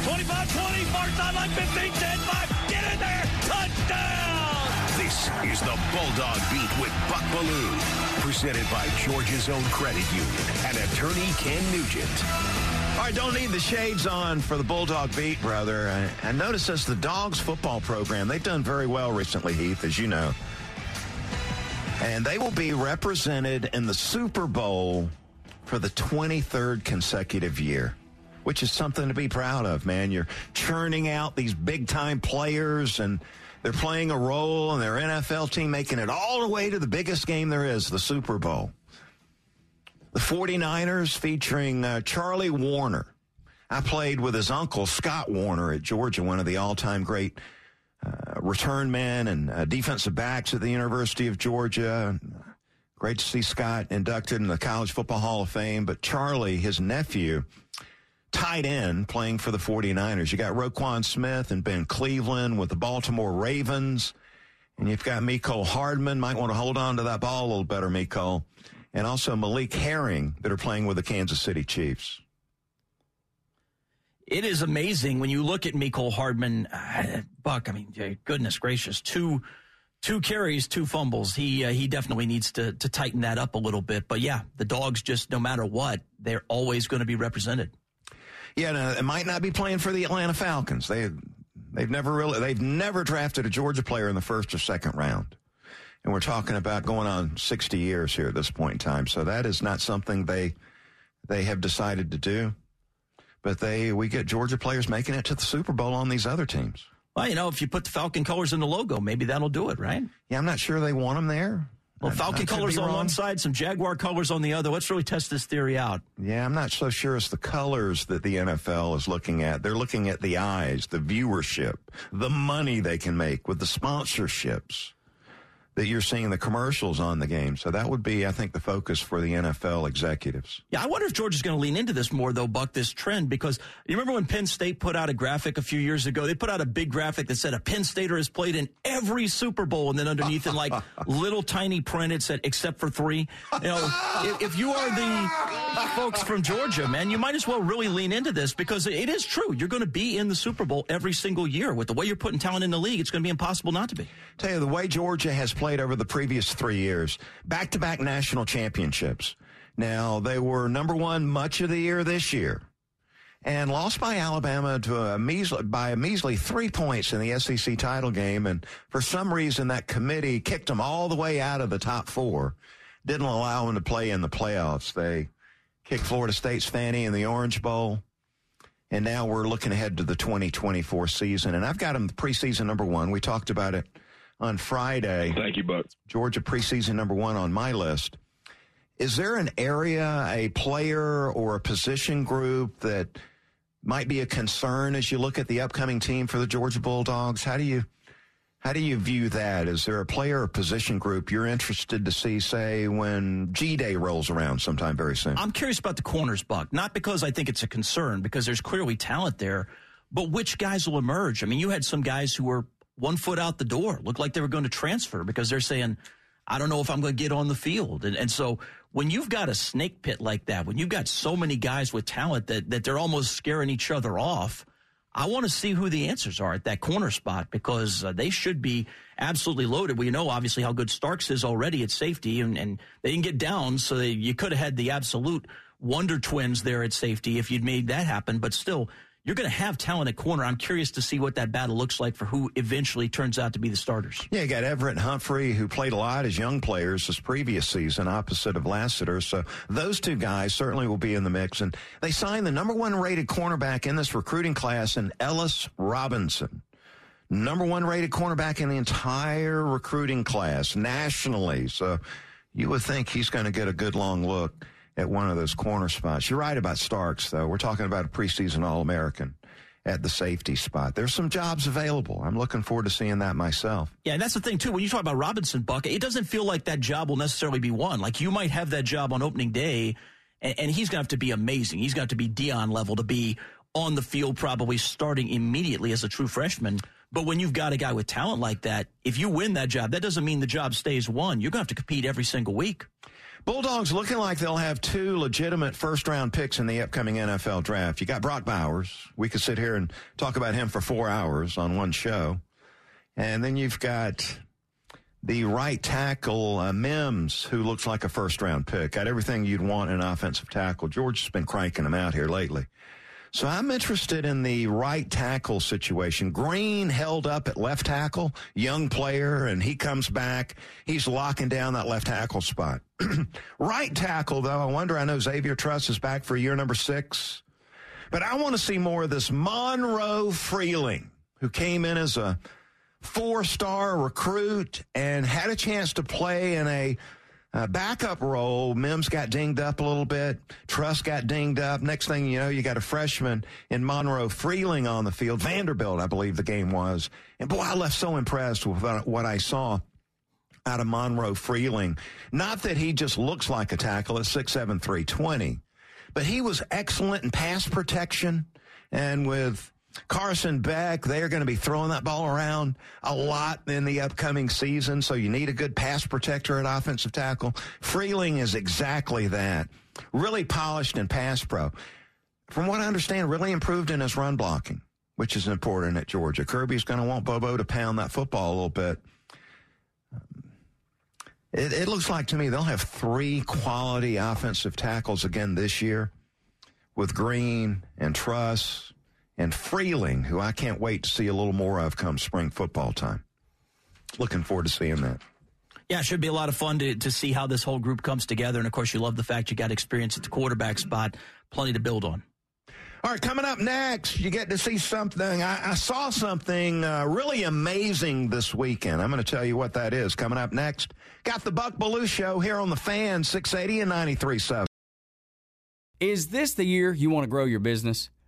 Speaker 5: 25 20, far sideline 15 10 5. Get in there. Touchdown.
Speaker 1: This is the Bulldog Beat with Buck Belue presented by Georgia's own credit union and attorney Ken Nugent.
Speaker 2: All right, don't need the shades on for the Bulldog beat, brother. Uh, and notice this the Dogs football program. They've done very well recently, Heath, as you know. And they will be represented in the Super Bowl for the 23rd consecutive year, which is something to be proud of, man. You're churning out these big time players and they're playing a role in their NFL team, making it all the way to the biggest game there is, the Super Bowl. The 49ers featuring uh, Charlie Woerner. I played with his uncle, Scott Woerner, at Georgia, one of the all time great uh, return men and uh, defensive backs at the University of Georgia. Great to see Scott inducted in the College Football Hall of Fame. But Charlie, his nephew, tight end playing for the 49ers. You got Roquan Smith and Ben Cleveland with the Baltimore Ravens. And you've got Mecole Hardman. Might want to hold on to that ball a little better, Mecole. And also Malik Herring that are playing with the Kansas City Chiefs.
Speaker 3: It is amazing when you look at Mecole Hardman, uh, Buck. I mean, goodness gracious, two two carries, two fumbles. He uh, he definitely needs to to tighten that up a little bit. But yeah, the dogs just no matter what, they're always going to be represented.
Speaker 2: Yeah, no, it might not be playing for the Atlanta Falcons. They they've never really they've never drafted a Georgia player in the first or second round. And we're talking about going on 60 years here at this point in time. So that is not something they they have decided to do but they we get Georgia players making it to the Super Bowl on these other teams.
Speaker 3: Well, you know, if you put the Falcon colors in the logo, maybe that'll do it, right?
Speaker 2: Yeah, I'm not sure they want them there.
Speaker 3: Well, Falcon colors on one side, some Jaguar colors on the other. Let's really test this theory out.
Speaker 2: Yeah, I'm not so sure it's the colors that the NFL is looking at. They're looking at the eyes, the viewership, the money they can make with the sponsorships that you're seeing the commercials on the game. So that would be, I think, the focus for the NFL executives.
Speaker 3: Yeah, I wonder if Georgia's going to lean into this more, though, Buck, this trend, because you remember when Penn State put out a graphic a few years ago? They put out a big graphic that said a Penn Stater has played in every Super Bowl, and then underneath in like little tiny print it said, except for three. You know, if, if you are the folks from Georgia, man, you might as well really lean into this because it is true. You're going to be in the Super Bowl every single year. With the way you're putting talent in the league, it's going to be impossible not to be.
Speaker 2: Tell you, the way Georgia has played over the previous three years. Back to back national championships. Now, they were number one much of the year this year and lost by Alabama to a measly, by a measly three points in the SEC title game. And for some reason, that committee kicked them all the way out of the top four, didn't allow them to play in the playoffs. They kicked Florida State's Fanny in the Orange Bowl. And now we're looking ahead to the 2024 season. And I've got them preseason number one. We talked about it on Friday.
Speaker 6: Thank you, Buck.
Speaker 2: Georgia preseason number one on my list. Is there an area, a player, or a position group that might be a concern as you look at the upcoming team for the Georgia Bulldogs? How do you how do you view that? Is there a player or position group you're interested to see, say, when G Day rolls around sometime very soon?
Speaker 3: I'm curious about the corners, Buck. Not because I think it's a concern, because there's clearly talent there, but which guys will emerge? I mean, you had some guys who were one foot out the door. Looked like they were going to transfer because they're saying, I don't know if I'm going to get on the field. And, and so when you've got a snake pit like that, when you've got so many guys with talent that, that they're almost scaring each other off, I want to see who the answers are at that corner spot because uh, they should be absolutely loaded. We know obviously how good Starks is already at safety, and, and they didn't get down, so they, you could have had the absolute wonder twins there at safety if you'd made that happen. But still, you're going to have talent at corner. I'm curious to see what that battle looks like for who eventually turns out to be the starters.
Speaker 2: Yeah, you got Everette Humphrey, who played a lot as young players this previous season, opposite of Lassiter. So those two guys certainly will be in the mix. And they signed the number one rated cornerback in this recruiting class in Ellis Robinson. Number one rated cornerback in the entire recruiting class nationally. So you would think he's going to get a good long look at one of those corner spots. You're right about Starks, though. We're talking about a preseason All American at the safety spot. There's some jobs available. I'm looking forward to seeing that myself.
Speaker 3: Yeah, and that's the thing too. When you talk about Robinson Buck, it doesn't feel like that job will necessarily be won. Like you might have that job on opening day, and, and he's going to have to be amazing. He's going to have to be Deion level to be on the field, probably starting immediately as a true freshman. But when you've got a guy with talent like that, if you win that job, that doesn't mean the job stays won. You're going to have to compete every single week.
Speaker 2: Bulldogs looking like they'll have two legitimate first round picks in the upcoming NFL draft. You got Brock Bowers. We could sit here and talk about him for four hours on one show. And then you've got the right tackle, uh, Mims, who looks like a first round pick. Got everything you'd want in an offensive tackle. George has been cranking him out here lately. So I'm interested in the right tackle situation. Green held up at left tackle, young player, and he comes back. He's locking down that left tackle spot. right tackle, though, I wonder, I know Xavier Truss is back for year number six, but I want to see more of this Monroe Freeling, who came in as a four star recruit and had a chance to play in a uh, backup role, Mims got dinged up a little bit. Truss got dinged up. Next thing you know, you got a freshman in Monroe Freeling on the field. Vanderbilt, I believe the game was. And boy, I left so impressed with what I saw out of Monroe Freeling. Not that he just looks like a tackle at 6'7", 320, but he was excellent in pass protection and with Carson Beck, they're going to be throwing that ball around a lot in the upcoming season, so you need a good pass protector at offensive tackle. Freeling is exactly that. Really polished in pass pro. From what I understand, really improved in his run blocking, which is important at Georgia. Kirby's going to want Bobo to pound that football a little bit. It, it looks like to me they'll have three quality offensive tackles again this year with Green and Truss and Freeling, who I can't wait to see a little more of come spring football time. Looking forward to seeing that.
Speaker 3: Yeah, it should be a lot of fun to, to see how this whole group comes together. And of course, you love the fact you got experience at the quarterback spot, plenty to build on.
Speaker 2: All right, coming up next, you get to see something. I, I saw something uh, really amazing this weekend. I'm going to tell you what that is. Coming up next, got the Buck Belue Show here on the fan, 680 and 93.7.
Speaker 7: Is this the year you want to grow your business?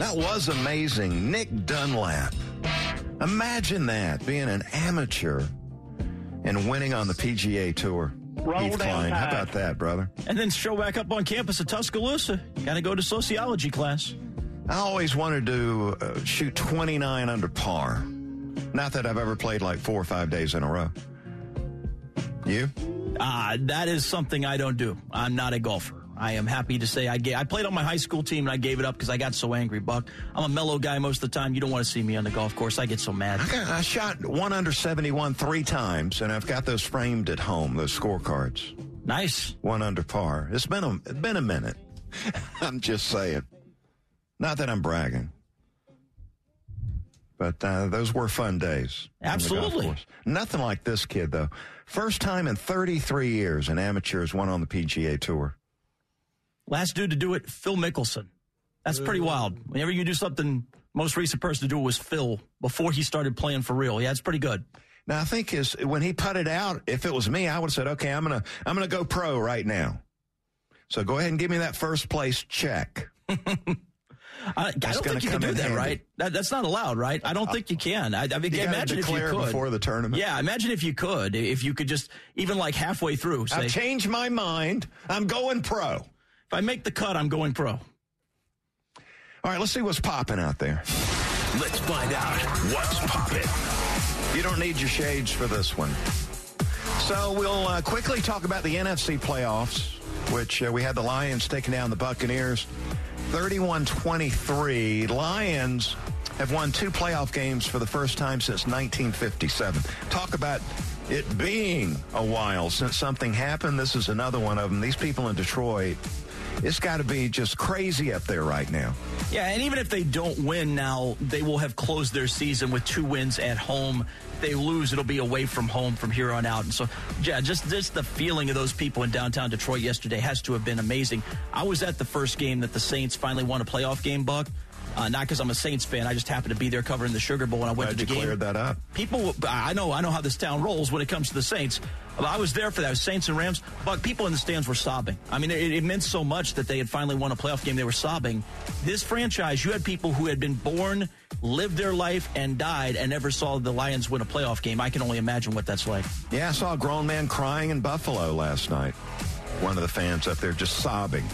Speaker 2: That was amazing. Nick Dunlap. Imagine that, being an amateur and winning on the PGA Tour.
Speaker 6: Roll
Speaker 2: Heath Cline. How about that, brother?
Speaker 3: And then show back up on campus at Tuscaloosa. Got to go to sociology class.
Speaker 2: I always wanted to uh, shoot 29 under par. Not that I've ever played like four or five days in a row. You?
Speaker 3: Uh, that is something I don't do. I'm not a golfer. I am happy to say I gave, I played on my high school team and I gave it up because I got so angry, Buck. I'm a mellow guy most of the time. You don't want to see me on the golf course. I get so mad.
Speaker 2: I, got, I shot one under 71 three times, and I've got those framed at home, those scorecards.
Speaker 3: Nice.
Speaker 2: One under par. It's been a, it's been a minute. I'm just saying. Not that I'm bragging. But uh, those were fun days.
Speaker 3: Absolutely.
Speaker 2: Nothing like this kid, though. First time in 33 years an amateur has won on the PGA Tour.
Speaker 3: Last dude to do it, Phil Mickelson. That's pretty wild. Whenever you do something, most recent person to do it was Phil before he started playing for real. Yeah, it's pretty good.
Speaker 2: Now I think his when he put it out, if it was me, I would have said, "Okay, I'm gonna I'm gonna go pro right now." So go ahead and give me that first place check.
Speaker 3: I, I don't think you can do that, handy. right? That, that's not allowed, right? I don't uh, think you can. I, I mean,
Speaker 2: you
Speaker 3: imagine if you could
Speaker 2: before the tournament.
Speaker 3: Yeah, imagine if you could. If you could just even like halfway through say,
Speaker 2: "I've changed my mind. I'm going pro."
Speaker 3: If I make the cut, I'm going pro. All
Speaker 2: right, let's see what's popping out there.
Speaker 1: Let's find out what's popping.
Speaker 2: You don't need your shades for this one. So we'll uh, quickly talk about the NFC playoffs, which uh, we had the Lions taking down the Buccaneers 31-23. Lions have won two playoff games for the first time since 1957. Talk about it being a while since something happened. This is another one of them. These people in Detroit it's got to be just crazy up there right now.
Speaker 3: Yeah, and even if they don't win now, they will have closed their season with two wins at home. If they lose, it'll be away from home from here on out. And so, yeah, just just the feeling of those people in downtown Detroit yesterday has to have been amazing. I was at the first game that the Saints finally won a playoff game, Buck. Uh, not because I'm a Saints fan. I just happened to be there covering the Sugar Bowl when I went
Speaker 2: Glad
Speaker 3: to the
Speaker 2: you
Speaker 3: game.
Speaker 2: cleared that up.
Speaker 3: People, I know, I know how this town rolls when it comes to the Saints. I was there for that. Saints and Rams. But people in the stands were sobbing. I mean, it, it meant so much that they had finally won a playoff game. They were sobbing. This franchise, you had people who had been born, lived their life, and died, and never saw the Lions win a playoff game. I can only imagine what that's like.
Speaker 2: Yeah, I saw a grown man crying in Buffalo last night. One of the fans up there just sobbing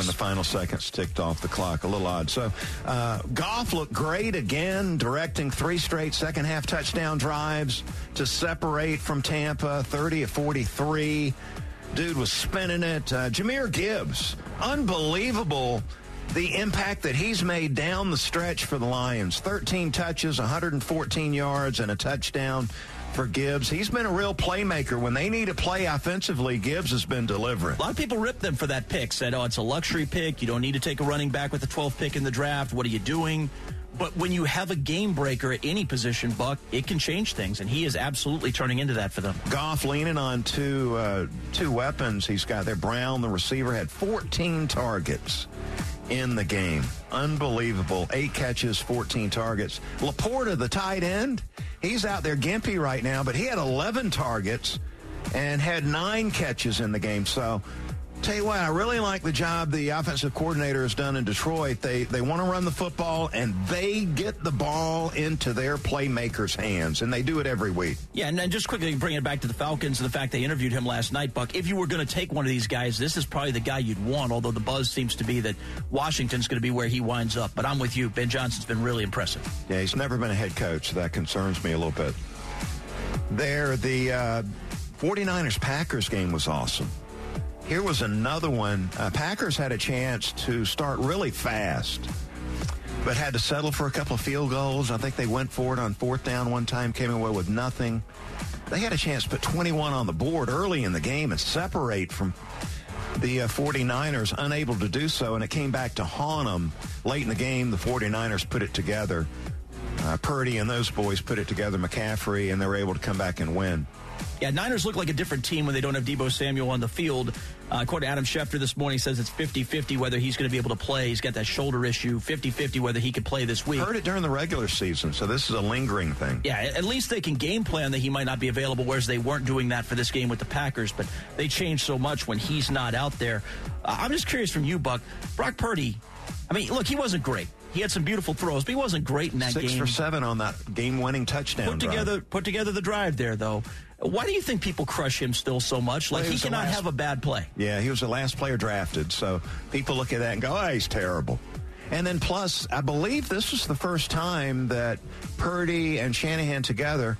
Speaker 2: when the final seconds ticked off the clock. A little odd. So, uh, Goff looked great again, directing three straight second half touchdown drives to separate from Tampa, 30 of 43. Dude was spinning it. Uh, Jahmyr Gibbs, unbelievable the impact that he's made down the stretch for the Lions. 13 touches, 114 yards, and a touchdown for Gibbs. He's been a real playmaker. When they need a play offensively, Gibbs has been delivering.
Speaker 3: A lot of people ripped them for that pick, said, oh, it's a luxury pick. You don't need to take a running back with the 12th pick in the draft. What are you doing? But when you have a game breaker at any position, Buck, it can change things, and he is absolutely turning into that for them.
Speaker 2: Goff leaning on two uh, two weapons he's got there. Brown, the receiver, had 14 targets in the game. Unbelievable. Eight catches, 14 targets. LaPorta, the tight end, he's out there gimpy right now, but he had 11 targets and had nine catches in the game. So, tell you what, I really like the job the offensive coordinator has done in Detroit. They they want to run the football and they get the ball into their playmakers' hands, and they do it every week.
Speaker 3: Yeah, and then just quickly bring it back to the Falcons and the fact they interviewed him last night, Buck. If you were going to take one of these guys, this is probably the guy you'd want, although the buzz seems to be that Washington's going to be where he winds up. But I'm with you. Ben Johnson's been really impressive.
Speaker 2: Yeah, he's never been a head coach. So that concerns me a little bit. There, the uh, 49ers Packers game was awesome. Here was another one. Uh, Packers had a chance to start really fast, but had to settle for a couple of field goals. I think they went for it on fourth down one time, came away with nothing. They had a chance to put 21 on the board early in the game and separate from the uh, 49ers, unable to do so, and it came back to haunt them late in the game. The 49ers put it together. Uh, Purdy and those boys put it together, McCaffrey, and they were able to come back and win.
Speaker 3: Yeah, Niners look like a different team when they don't have Deebo Samuel on the field. Uh, according to Adam Schefter this morning, he says it's 50-50 whether he's going to be able to play. He's got that shoulder issue, 50-50 whether he could play this week.
Speaker 2: Heard it during the regular season, so this is a lingering thing.
Speaker 3: Yeah, at least they can game plan that he might not be available, whereas they weren't doing that for this game with the Packers. But they changed so much when he's not out there. Uh, I'm just curious from you, Buck. Brock Purdy, I mean, look, he wasn't great. He had some beautiful throws, but he wasn't great in that
Speaker 2: Six
Speaker 3: game.
Speaker 2: for seven on that game-winning touchdown.
Speaker 3: Put
Speaker 2: drive.
Speaker 3: together, put together the drive there, though. Why do you think people crush him still so much? Like
Speaker 2: Well, he
Speaker 3: he cannot
Speaker 2: last-
Speaker 3: have a bad play.
Speaker 2: Yeah, he was the last player drafted, so people look at that and go, "Oh, he's terrible." And then plus, I believe this was the first time that Purdy and Shanahan together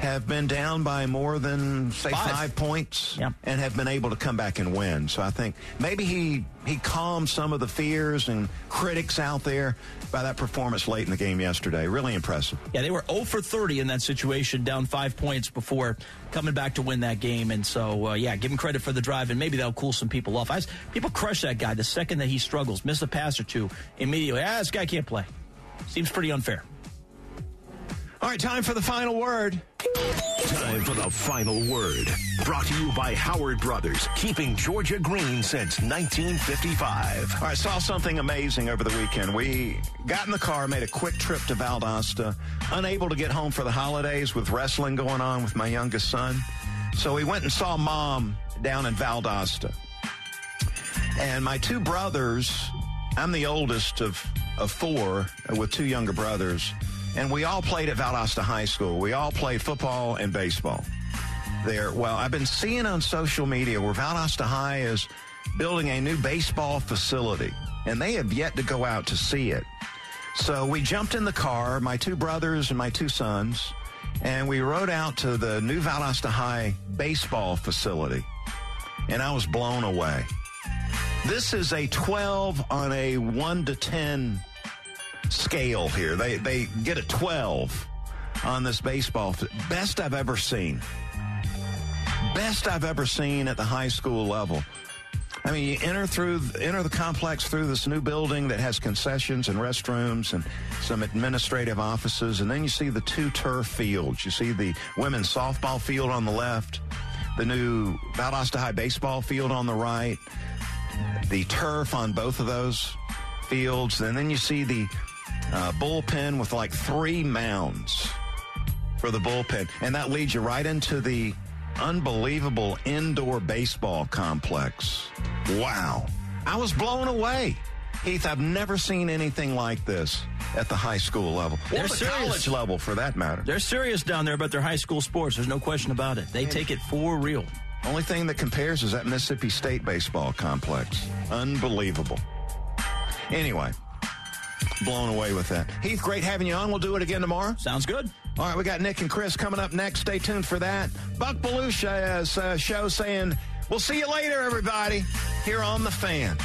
Speaker 2: have been down by more than say
Speaker 3: Five.
Speaker 2: five, points
Speaker 3: Yeah.
Speaker 2: and have been able to come back and win. So I think maybe he he calmed some of the fears and critics out there by that performance late in the game yesterday. Really impressive.
Speaker 3: Yeah, they were 0 for 30 in that situation, down five points before coming back to win that game. And so, uh, yeah, give him credit for the drive, and maybe that'll cool some people off. I, people crush that guy the second that he struggles, miss a pass or two, immediately, ah, this guy can't play. Seems pretty unfair.
Speaker 2: All right, time for the final word.
Speaker 1: Time for the final word. Brought to you by Howard Brothers, keeping Georgia green since 1955.
Speaker 2: All right, saw something amazing over the weekend. We got in the car, made a quick trip to Valdosta, unable to get home for the holidays with wrestling going on with my youngest son. So we went and saw mom down in Valdosta. And my two brothers, I'm the oldest of, of four with two younger brothers, and we all played at Valdosta High School. We all played football and baseball there. Well, I've been seeing on social media where Valdosta High is building a new baseball facility, and they have yet to go out to see it. So we jumped in the car, my two brothers and my two sons, and we rode out to the new Valdosta High baseball facility, and I was blown away. This is a 12 on a 1 to 10 scale here. They, they get a 12 on this baseball. Best I've ever seen best I've ever seen at the high school level. I mean, you enter through enter the complex through this new building that has concessions and restrooms and some administrative offices, and then you see the two turf fields. You see the women's softball field on the left, the new Valdosta High baseball field on the right, the turf on both of those fields, and then you see the uh, bullpen with like three mounds for the bullpen, and that leads you right into the unbelievable indoor baseball complex. Wow. I was blown away. Heath, I've never seen anything like this at the high school level or
Speaker 3: They're
Speaker 2: the
Speaker 3: serious.
Speaker 2: college level for that matter.
Speaker 3: They're serious down there about their high school sports. There's no question about it. They take it for real.
Speaker 2: Only thing that compares is that Mississippi State baseball complex. Unbelievable. Anyway, blown away with that. Heath, great having you on. We'll do it again tomorrow.
Speaker 3: Sounds good.
Speaker 2: All right, we got Nick and Chris coming up next. Stay tuned for that. Buck Belusha's uh, show saying, We'll see you later, everybody, here on The Fan.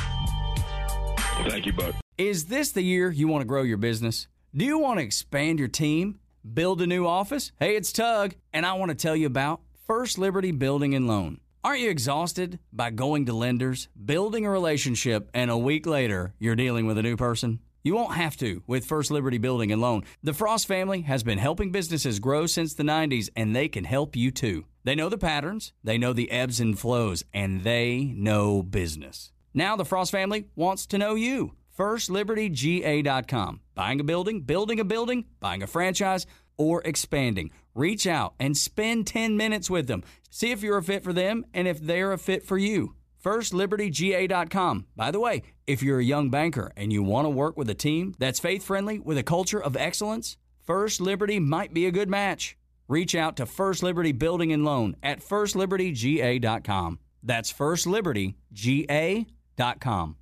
Speaker 6: Thank you, Buck.
Speaker 7: Is this the year you want to grow your business? Do you want to expand your team? Build a new office? Hey, it's Tug, and I want to tell you about First Liberty Building and Loan. Aren't you exhausted by going to lenders, building a relationship, and a week later you're dealing with a new person? You won't have to with First Liberty Building and Loan. The Frost family has been helping businesses grow since the 90s, and they can help you too. They know the patterns, they know the ebbs and flows, and they know business. Now the Frost family wants to know you. FirstLibertyGA.com. Buying a building, building a building, buying a franchise, or expanding. Reach out and spend 10 minutes with them. See if you're a fit for them and if they're a fit for you. FirstLibertyGA.com. By the way, if you're a young banker and you want to work with a team that's faith friendly with a culture of excellence, First Liberty might be a good match. Reach out to First Liberty Building and Loan at FirstLibertyGA.com. That's FirstLibertyGA.com.